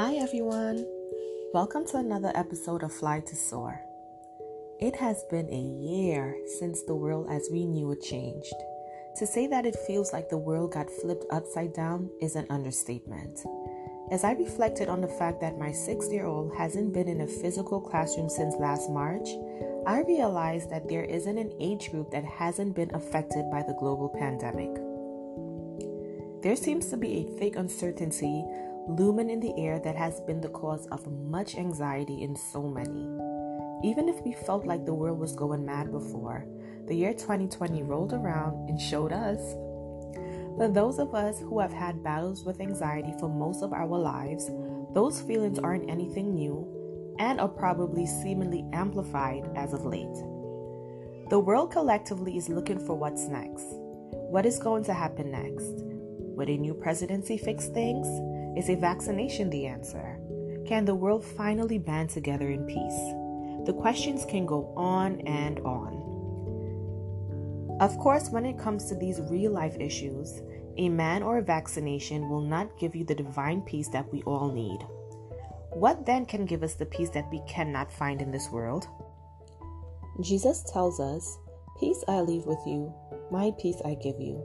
Hi, everyone. Welcome to another episode of Fly to Soar. It has been a year since the world as we knew it changed. To say that it feels like the world got flipped upside down is an understatement. As I reflected on the fact that my six year old hasn't been in a physical classroom since last March, I realized that there isn't an age group that hasn't been affected by the global pandemic. There seems to be a thick uncertainty looming in the air that has been the cause of much anxiety in so many. Even if we felt like the world was going mad before, the year 2020 rolled around and showed us. For those of us who have had battles with anxiety for most of our lives, those feelings aren't anything new and are probably seemingly amplified as of late. The world collectively is looking for what's next. What is going to happen next? Would a new presidency fix things? Is a vaccination the answer? Can the world finally band together in peace? The questions can go on and on. Of course, when it comes to these real life issues, a man or a vaccination will not give you the divine peace that we all need. What then can give us the peace that we cannot find in this world? Jesus tells us, Peace I leave with you, my peace I give you.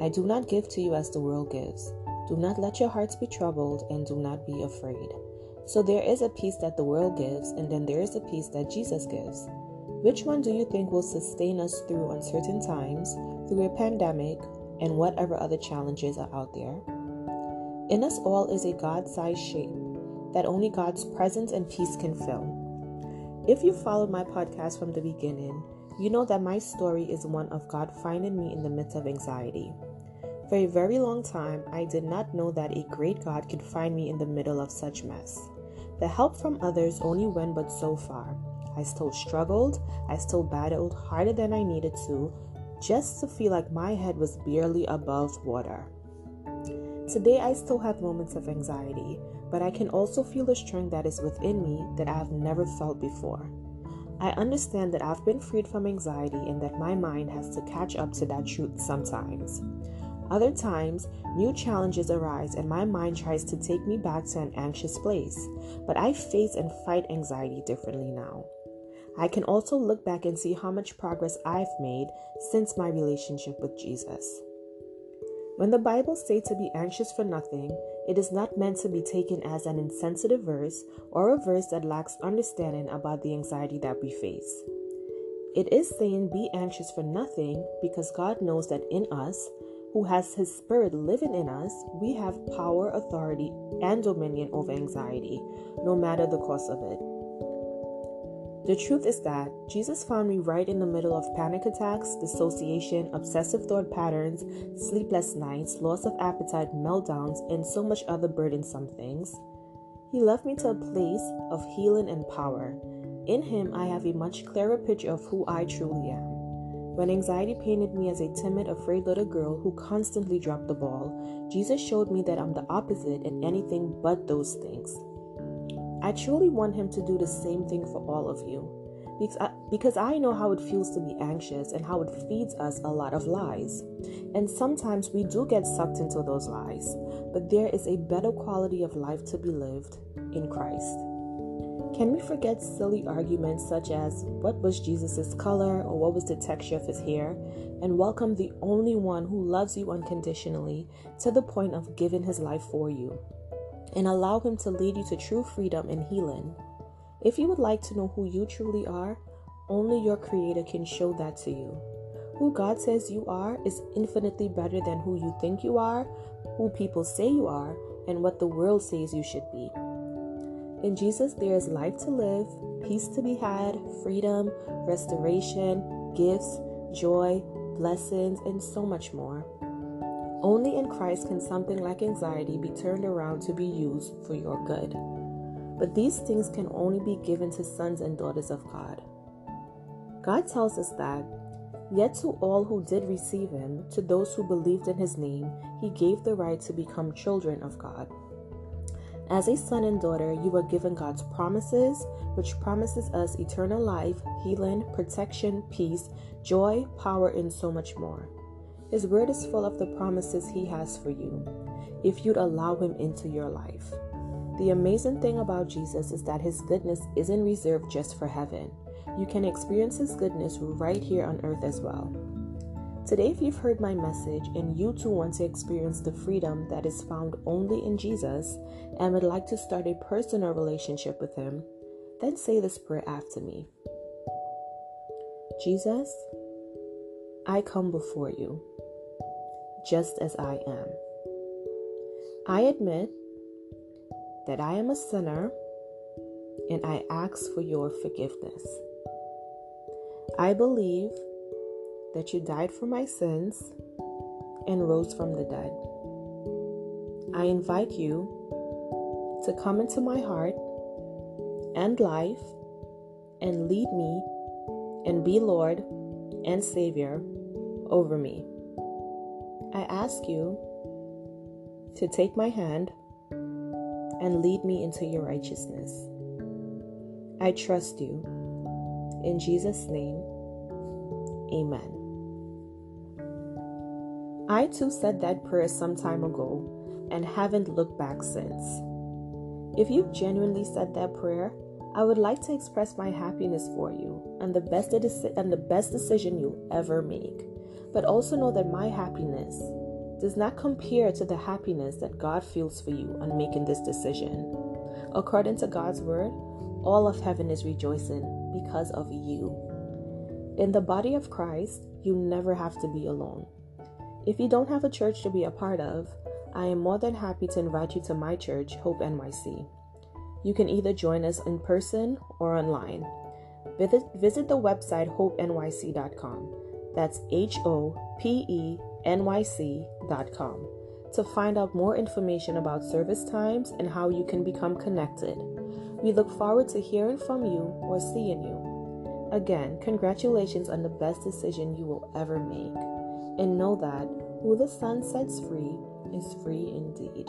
I do not give to you as the world gives. Do not let your hearts be troubled, and do not be afraid. So there is a peace that the world gives, and then there is a peace that Jesus gives. Which one do you think will sustain us through uncertain times, through a pandemic, and whatever other challenges are out there? In us all is a God sized shape that only God's presence and peace can fill. If you followed my podcast from the beginning, you know that my story is one of God finding me in the midst of anxiety. For a very long time, I did not know that a great God could find me in the middle of such mess. The help from others only went but so far. I still struggled, I still battled harder than I needed to, just to feel like my head was barely above water. Today, I still have moments of anxiety, but I can also feel the strength that is within me that I have never felt before. I understand that I've been freed from anxiety and that my mind has to catch up to that truth sometimes. Other times, new challenges arise and my mind tries to take me back to an anxious place, but I face and fight anxiety differently now. I can also look back and see how much progress I've made since my relationship with Jesus. When the Bible states to be anxious for nothing, it is not meant to be taken as an insensitive verse or a verse that lacks understanding about the anxiety that we face. It is saying be anxious for nothing because God knows that in us, who has His Spirit living in us, we have power, authority, and dominion over anxiety, no matter the cost of it. The truth is that Jesus found me right in the middle of panic attacks, dissociation, obsessive thought patterns, sleepless nights, loss of appetite, meltdowns, and so much other burdensome things. He left me to a place of healing and power. In Him, I have a much clearer picture of who I truly am. When anxiety painted me as a timid, afraid little girl who constantly dropped the ball, Jesus showed me that I'm the opposite and anything but those things. I truly want Him to do the same thing for all of you. Because I know how it feels to be anxious and how it feeds us a lot of lies. And sometimes we do get sucked into those lies, but there is a better quality of life to be lived in Christ. Can we forget silly arguments such as what was Jesus' color or what was the texture of his hair and welcome the only one who loves you unconditionally to the point of giving his life for you and allow him to lead you to true freedom and healing? If you would like to know who you truly are, only your Creator can show that to you. Who God says you are is infinitely better than who you think you are, who people say you are, and what the world says you should be. In Jesus, there is life to live, peace to be had, freedom, restoration, gifts, joy, blessings, and so much more. Only in Christ can something like anxiety be turned around to be used for your good. But these things can only be given to sons and daughters of God. God tells us that, Yet to all who did receive him, to those who believed in his name, he gave the right to become children of God. As a son and daughter, you are given God's promises, which promises us eternal life, healing, protection, peace, joy, power, and so much more. His word is full of the promises He has for you if you'd allow Him into your life. The amazing thing about Jesus is that his goodness isn't reserved just for heaven. You can experience his goodness right here on earth as well. Today, if you've heard my message and you too want to experience the freedom that is found only in Jesus and would like to start a personal relationship with him, then say this prayer after me Jesus, I come before you just as I am. I admit that I am a sinner and I ask for your forgiveness. I believe that you died for my sins and rose from the dead. I invite you to come into my heart and life and lead me and be Lord and Savior over me. I ask you to take my hand and lead me into your righteousness. I trust you. In Jesus' name, amen. I too said that prayer some time ago and haven't looked back since. If you've genuinely said that prayer, I would like to express my happiness for you and the best and the best decision you'll ever make. But also know that my happiness does not compare to the happiness that God feels for you on making this decision. According to God's word, all of heaven is rejoicing because of you. In the body of Christ, you never have to be alone. If you don't have a church to be a part of, I am more than happy to invite you to my church, Hope NYC. You can either join us in person or online. Visit, visit the website hopenyc.com. That's H O P E N Y C.com to find out more information about service times and how you can become connected. We look forward to hearing from you or seeing you. Again, congratulations on the best decision you will ever make. And know that who the Son sets free is free indeed.